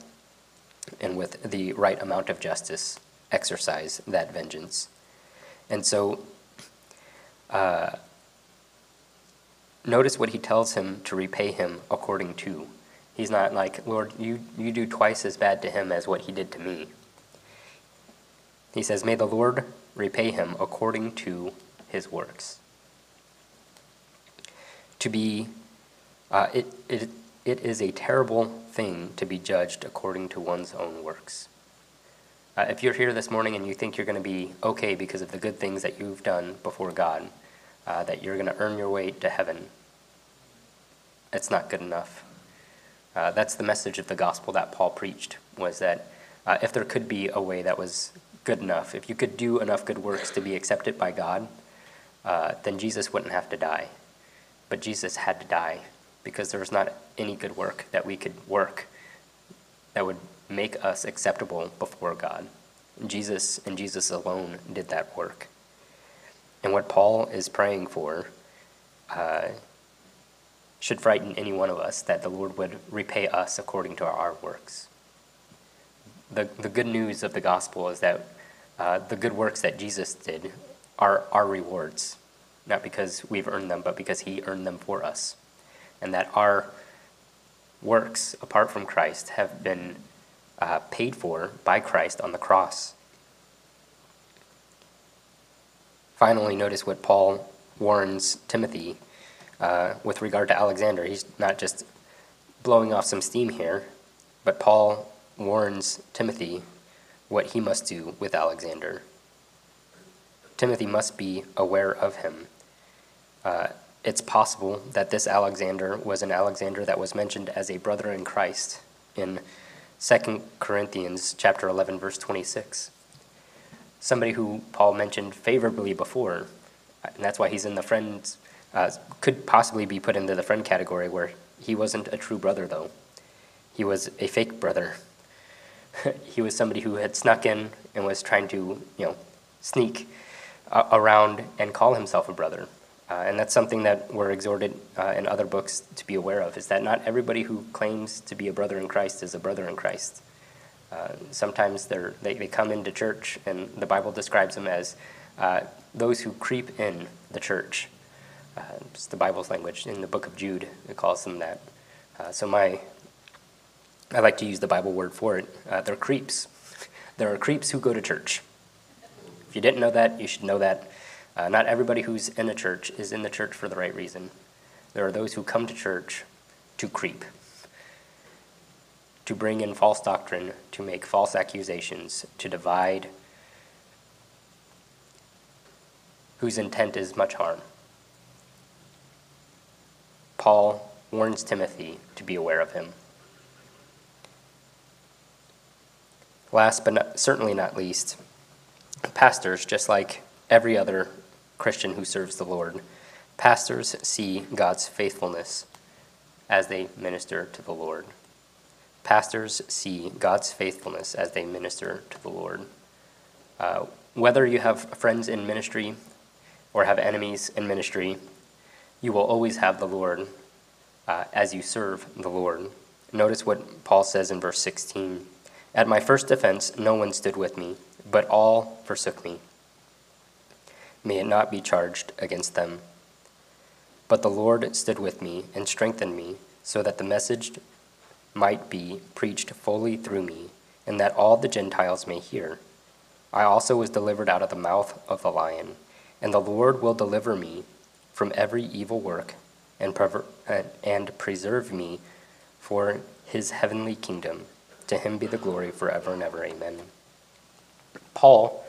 and with the right amount of justice, exercise that vengeance. And so, uh, notice what He tells him to repay him according to. He's not like, Lord, you, you do twice as bad to him as what he did to me. He says, May the Lord repay him according to his works. To be, uh, it, it, it is a terrible thing to be judged according to one's own works. Uh, if you're here this morning and you think you're going to be okay because of the good things that you've done before God, uh, that you're going to earn your way to heaven, it's not good enough. Uh, that's the message of the gospel that Paul preached, was that uh, if there could be a way that was good enough, if you could do enough good works to be accepted by God, uh, then Jesus wouldn't have to die. But Jesus had to die because there was not any good work that we could work that would make us acceptable before God. Jesus and Jesus alone did that work. And what Paul is praying for uh, should frighten any one of us that the Lord would repay us according to our works. The, the good news of the gospel is that uh, the good works that Jesus did are our rewards, not because we've earned them, but because he earned them for us. And that our works, apart from Christ, have been uh, paid for by Christ on the cross. Finally, notice what Paul warns Timothy uh, with regard to Alexander. He's not just blowing off some steam here, but Paul warns Timothy what he must do with Alexander. Timothy must be aware of him. Uh, it's possible that this Alexander was an Alexander that was mentioned as a brother in Christ in 2 Corinthians chapter 11 verse 26. Somebody who Paul mentioned favorably before, and that's why he's in the friends uh, could possibly be put into the friend category where he wasn't a true brother though. He was a fake brother. [LAUGHS] he was somebody who had snuck in and was trying to, you know, sneak uh, around and call himself a brother. Uh, and that's something that we're exhorted uh, in other books to be aware of, is that not everybody who claims to be a brother in Christ is a brother in Christ. Uh, sometimes they, they come into church, and the Bible describes them as uh, those who creep in the church. Uh, it's the Bible's language. In the book of Jude, it calls them that. Uh, so my, I like to use the Bible word for it. they're creeps. there are creeps who go to church. If you didn't know that, you should know that. Uh, not everybody who's in a church is in the church for the right reason. There are those who come to church to creep, to bring in false doctrine, to make false accusations, to divide, whose intent is much harm. Paul warns Timothy to be aware of him. Last but not, certainly not least, pastors, just like every other Christian who serves the Lord. Pastors see God's faithfulness as they minister to the Lord. Pastors see God's faithfulness as they minister to the Lord. Uh, whether you have friends in ministry or have enemies in ministry, you will always have the Lord uh, as you serve the Lord. Notice what Paul says in verse 16 At my first defense, no one stood with me, but all forsook me may it not be charged against them. But the Lord stood with me and strengthened me, so that the message might be preached fully through me, and that all the Gentiles may hear. I also was delivered out of the mouth of the lion, and the Lord will deliver me from every evil work and, prever- uh, and preserve me for his heavenly kingdom. To him be the glory forever and ever. Amen. Paul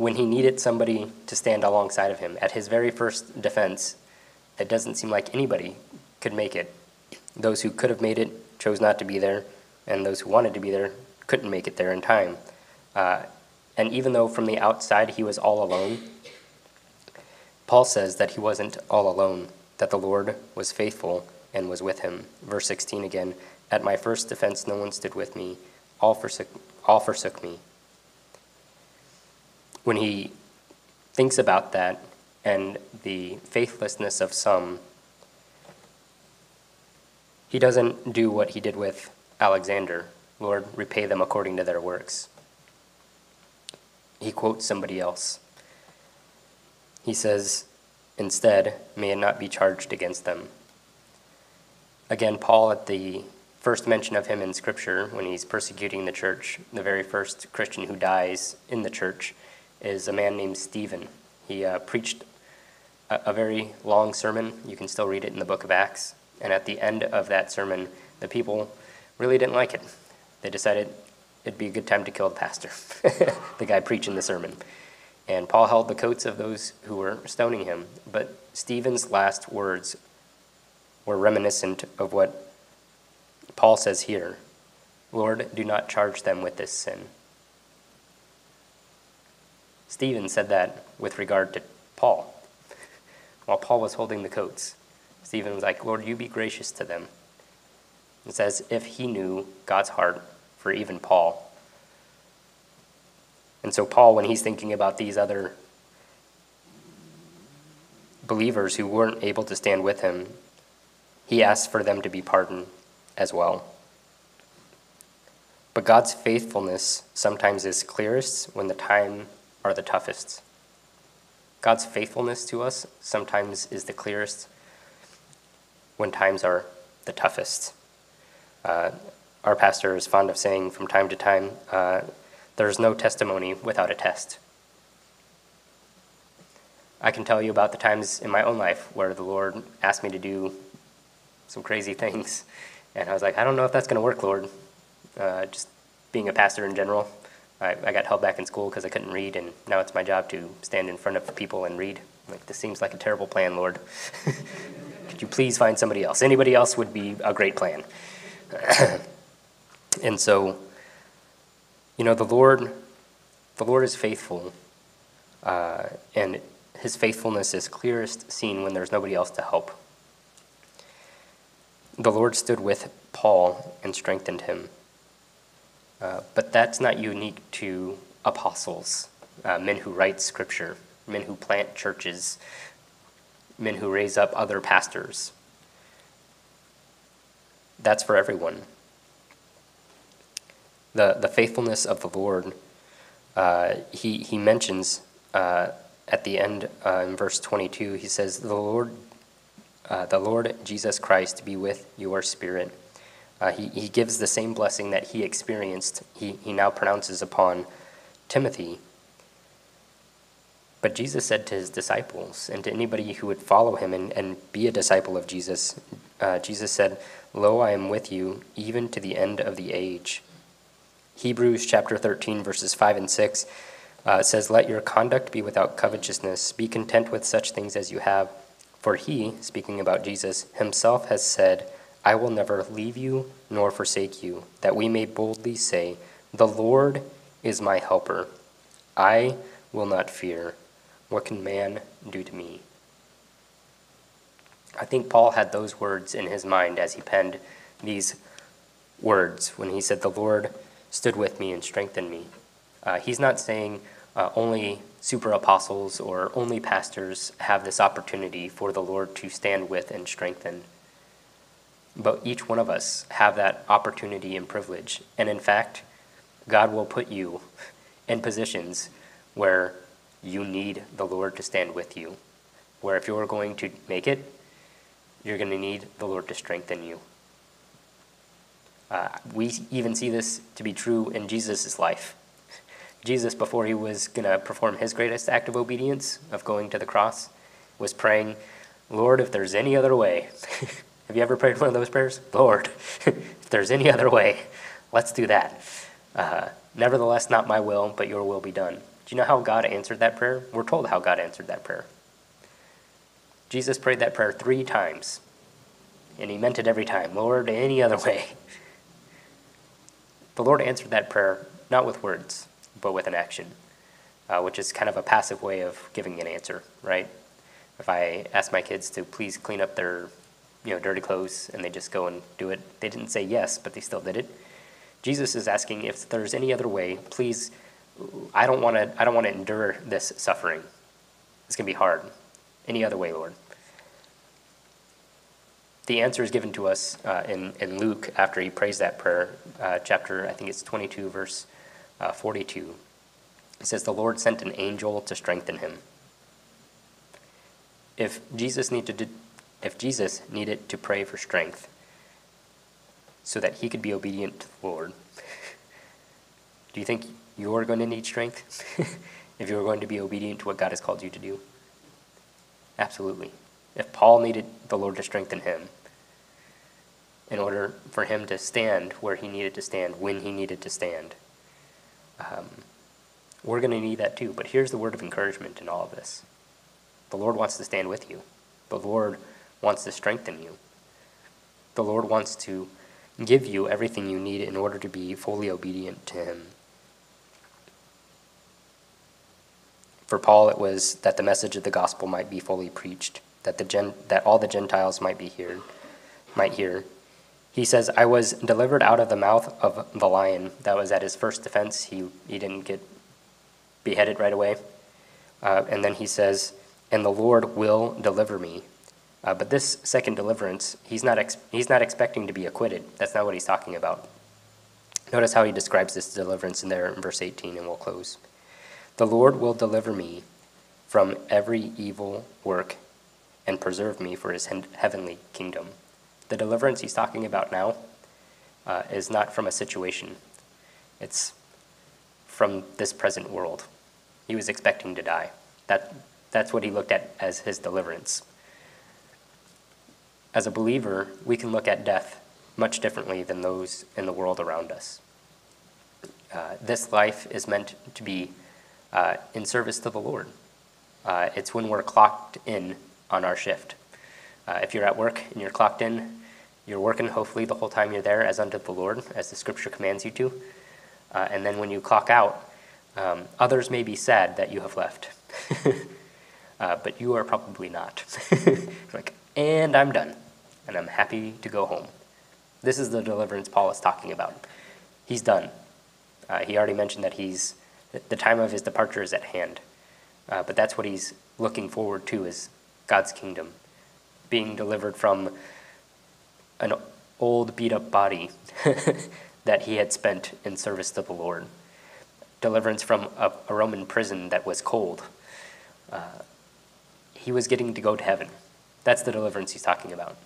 when he needed somebody to stand alongside of him at his very first defense, it doesn't seem like anybody could make it. Those who could have made it chose not to be there, and those who wanted to be there couldn't make it there in time. Uh, and even though from the outside he was all alone, Paul says that he wasn't all alone, that the Lord was faithful and was with him. Verse 16 again At my first defense, no one stood with me, all forsook, all forsook me when he thinks about that and the faithlessness of some, he doesn't do what he did with Alexander Lord, repay them according to their works. He quotes somebody else. He says, Instead, may it not be charged against them. Again, Paul, at the first mention of him in Scripture, when he's persecuting the church, the very first Christian who dies in the church, is a man named Stephen. He uh, preached a, a very long sermon. You can still read it in the book of Acts. And at the end of that sermon, the people really didn't like it. They decided it'd be a good time to kill the pastor, [LAUGHS] the guy preaching the sermon. And Paul held the coats of those who were stoning him. But Stephen's last words were reminiscent of what Paul says here Lord, do not charge them with this sin. Stephen said that with regard to Paul. While Paul was holding the coats, Stephen was like, Lord, you be gracious to them. It says, if he knew God's heart for even Paul, And so, Paul, when he's thinking about these other believers who weren't able to stand with him, he asks for them to be pardoned as well. But God's faithfulness sometimes is clearest when the time are the toughest. God's faithfulness to us sometimes is the clearest when times are the toughest. Uh, our pastor is fond of saying from time to time, uh, there's no testimony without a test. I can tell you about the times in my own life where the Lord asked me to do some crazy [LAUGHS] things. And I was like, I don't know if that's going to work, Lord. Uh, just being a pastor in general, I, I got held back in school because I couldn't read, and now it's my job to stand in front of people and read. Like, this seems like a terrible plan, Lord. [LAUGHS] Could you please find somebody else? Anybody else would be a great plan. [CLEARS THROAT] and so, you know, the Lord, the Lord is faithful, uh, and His faithfulness is clearest seen when there's nobody else to help. The Lord stood with Paul and strengthened him. Uh, but that's not unique to apostles, uh, men who write scripture, men who plant churches, men who raise up other pastors. That's for everyone. The, the faithfulness of the Lord, uh, he, he mentions uh, at the end uh, in verse 22, he says, The Lord, the Lord Jesus Christ be with your spirit. Uh, he, he gives the same blessing that he experienced, he, he now pronounces upon Timothy. But Jesus said to his disciples and to anybody who would follow him and, and be a disciple of Jesus, uh, Jesus said, Lo, I am with you even to the end of the age. Hebrews chapter 13, verses 5 and 6 uh, says, Let your conduct be without covetousness. Be content with such things as you have. For he, speaking about Jesus, himself has said, I will never leave you nor forsake you, that we may boldly say, The Lord is my helper. I will not fear. What can man do to me? I think Paul had those words in his mind as he penned these words when he said, The Lord stood with me and strengthened me. Uh, he's not saying uh, only super apostles or only pastors have this opportunity for the Lord to stand with and strengthen but each one of us have that opportunity and privilege. And in fact, God will put you in positions where you need the Lord to stand with you. Where if you're going to make it, you're going to need the Lord to strengthen you. Uh, we even see this to be true in Jesus' life. Jesus, before he was going to perform his greatest act of obedience, of going to the cross, was praying, Lord, if there's any other way, [LAUGHS] Have you ever prayed one of those prayers? Lord, [LAUGHS] if there's any other way, let's do that. Uh, Nevertheless, not my will, but your will be done. Do you know how God answered that prayer? We're told how God answered that prayer. Jesus prayed that prayer three times, and he meant it every time Lord, any other way. The Lord answered that prayer not with words, but with an action, uh, which is kind of a passive way of giving an answer, right? If I ask my kids to please clean up their you know, dirty clothes and they just go and do it. They didn't say yes, but they still did it. Jesus is asking if there's any other way, please, I don't want to I don't want to endure this suffering. It's going to be hard. Any other way, Lord? The answer is given to us uh, in, in Luke after he prays that prayer, uh, chapter, I think it's 22, verse uh, 42. It says, The Lord sent an angel to strengthen him. If Jesus needed to, if Jesus needed to pray for strength so that he could be obedient to the Lord, do you think you're going to need strength [LAUGHS] if you're going to be obedient to what God has called you to do? Absolutely. If Paul needed the Lord to strengthen him in order for him to stand where he needed to stand, when he needed to stand, um, we're going to need that too. But here's the word of encouragement in all of this the Lord wants to stand with you. The Lord wants to strengthen you. The Lord wants to give you everything you need in order to be fully obedient to Him. For Paul, it was that the message of the gospel might be fully preached, that the gen- that all the Gentiles might be heard, might hear. He says, "I was delivered out of the mouth of the lion." That was at his first defense. He he didn't get beheaded right away. Uh, and then he says, And the Lord will deliver me. Uh, but this second deliverance, he's not, ex- he's not expecting to be acquitted. That's not what he's talking about. Notice how he describes this deliverance in there in verse 18, and we'll close. The Lord will deliver me from every evil work and preserve me for his heavenly kingdom. The deliverance he's talking about now uh, is not from a situation, it's from this present world. He was expecting to die. That, that's what he looked at as his deliverance. As a believer, we can look at death much differently than those in the world around us. Uh, this life is meant to be uh, in service to the Lord. Uh, it's when we're clocked in on our shift. Uh, if you're at work and you're clocked in, you're working hopefully the whole time you're there as unto the Lord, as the scripture commands you to. Uh, and then when you clock out, um, others may be sad that you have left, [LAUGHS] uh, but you are probably not. [LAUGHS] like, and I'm done, and I'm happy to go home. This is the deliverance Paul is talking about. He's done. Uh, he already mentioned that he's the time of his departure is at hand, uh, but that's what he's looking forward to is God's kingdom, being delivered from an old beat up body [LAUGHS] that he had spent in service to the Lord, deliverance from a, a Roman prison that was cold. Uh, he was getting to go to heaven. That's the deliverance he's talking about.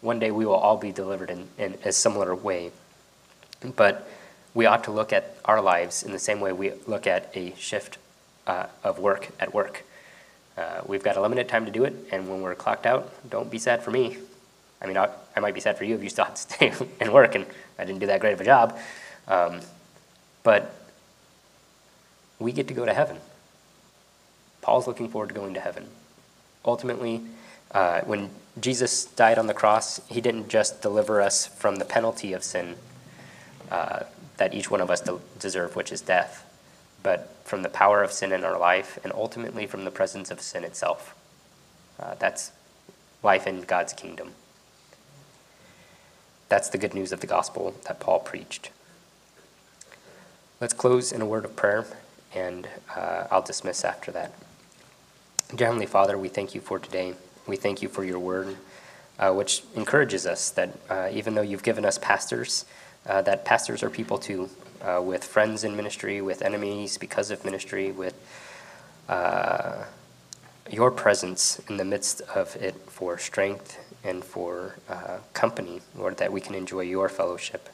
One day we will all be delivered in, in a similar way. But we ought to look at our lives in the same way we look at a shift uh, of work at work. Uh, we've got a limited time to do it, and when we're clocked out, don't be sad for me. I mean, I, I might be sad for you if you still have to [LAUGHS] stay and work, and I didn't do that great of a job. Um, but we get to go to heaven. Paul's looking forward to going to heaven. Ultimately, uh, when Jesus died on the cross, he didn't just deliver us from the penalty of sin uh, that each one of us deserve, which is death but from the power of sin in our life, and ultimately from the presence of sin itself. Uh, that's life in God's kingdom. That's the good news of the gospel that Paul preached. Let's close in a word of prayer, and uh, I'll dismiss after that. Dear Heavenly Father, we thank you for today. We thank you for your word, uh, which encourages us that uh, even though you've given us pastors, uh, that pastors are people too, uh, with friends in ministry, with enemies because of ministry, with uh, your presence in the midst of it for strength and for uh, company, Lord, that we can enjoy your fellowship.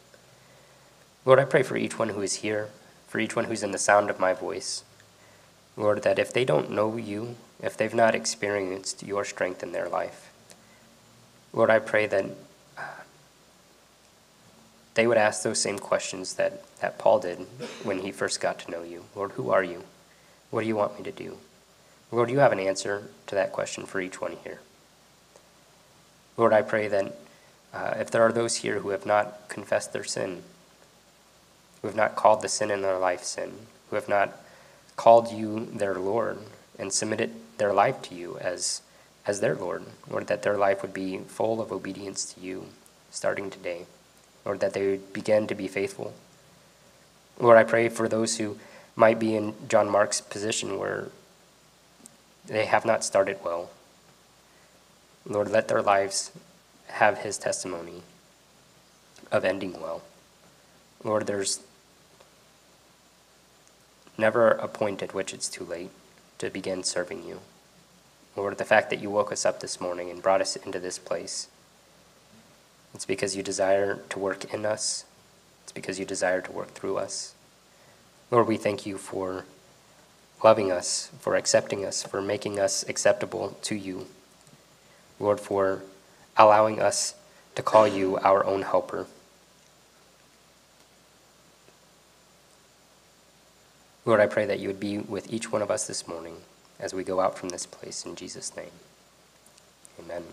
Lord, I pray for each one who is here, for each one who's in the sound of my voice. Lord, that if they don't know you, if they've not experienced your strength in their life, Lord, I pray that they would ask those same questions that, that Paul did when he first got to know you. Lord, who are you? What do you want me to do? Lord, you have an answer to that question for each one here. Lord, I pray that uh, if there are those here who have not confessed their sin, who have not called the sin in their life sin, who have not called you their Lord and submitted their life to you as, as their Lord, Lord, that their life would be full of obedience to you starting today. Lord, that they would begin to be faithful. Lord, I pray for those who might be in John Mark's position where they have not started well. Lord, let their lives have his testimony of ending well. Lord, there's never a point at which it's too late to begin serving you. Lord, the fact that you woke us up this morning and brought us into this place it's because you desire to work in us. It's because you desire to work through us. Lord, we thank you for loving us, for accepting us, for making us acceptable to you. Lord, for allowing us to call you our own helper. Lord, I pray that you would be with each one of us this morning as we go out from this place in Jesus' name. Amen.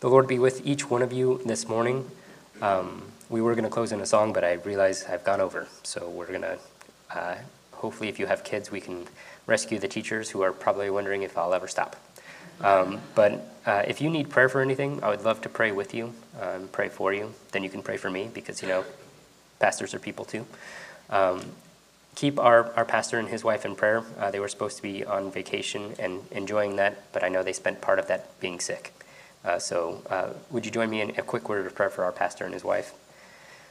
The Lord be with each one of you this morning. Um, we were going to close in a song, but I realize I've gone over. So we're going to, uh, hopefully, if you have kids, we can rescue the teachers who are probably wondering if I'll ever stop. Um, but uh, if you need prayer for anything, I would love to pray with you, um, pray for you. Then you can pray for me because, you know, pastors are people too. Um, keep our, our pastor and his wife in prayer. Uh, they were supposed to be on vacation and enjoying that, but I know they spent part of that being sick. Uh, so, uh, would you join me in a quick word of prayer for our pastor and his wife?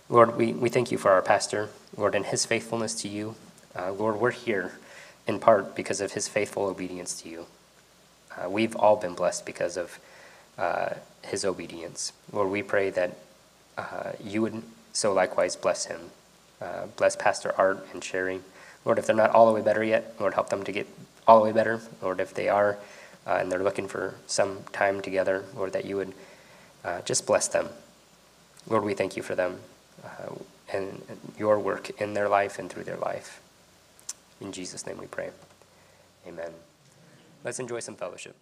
Lord, we, we thank you for our pastor, Lord, and his faithfulness to you. Uh, Lord, we're here in part because of his faithful obedience to you. Uh, we've all been blessed because of uh, his obedience. Lord, we pray that you would so likewise bless him. Uh, bless Pastor Art and Sherry. Lord, if they're not all the way better yet, Lord, help them to get all the way better. Lord, if they are uh, and they're looking for some time together, Lord, that you would uh, just bless them. Lord, we thank you for them uh, and your work in their life and through their life. In Jesus' name we pray. Amen. Let's enjoy some fellowship.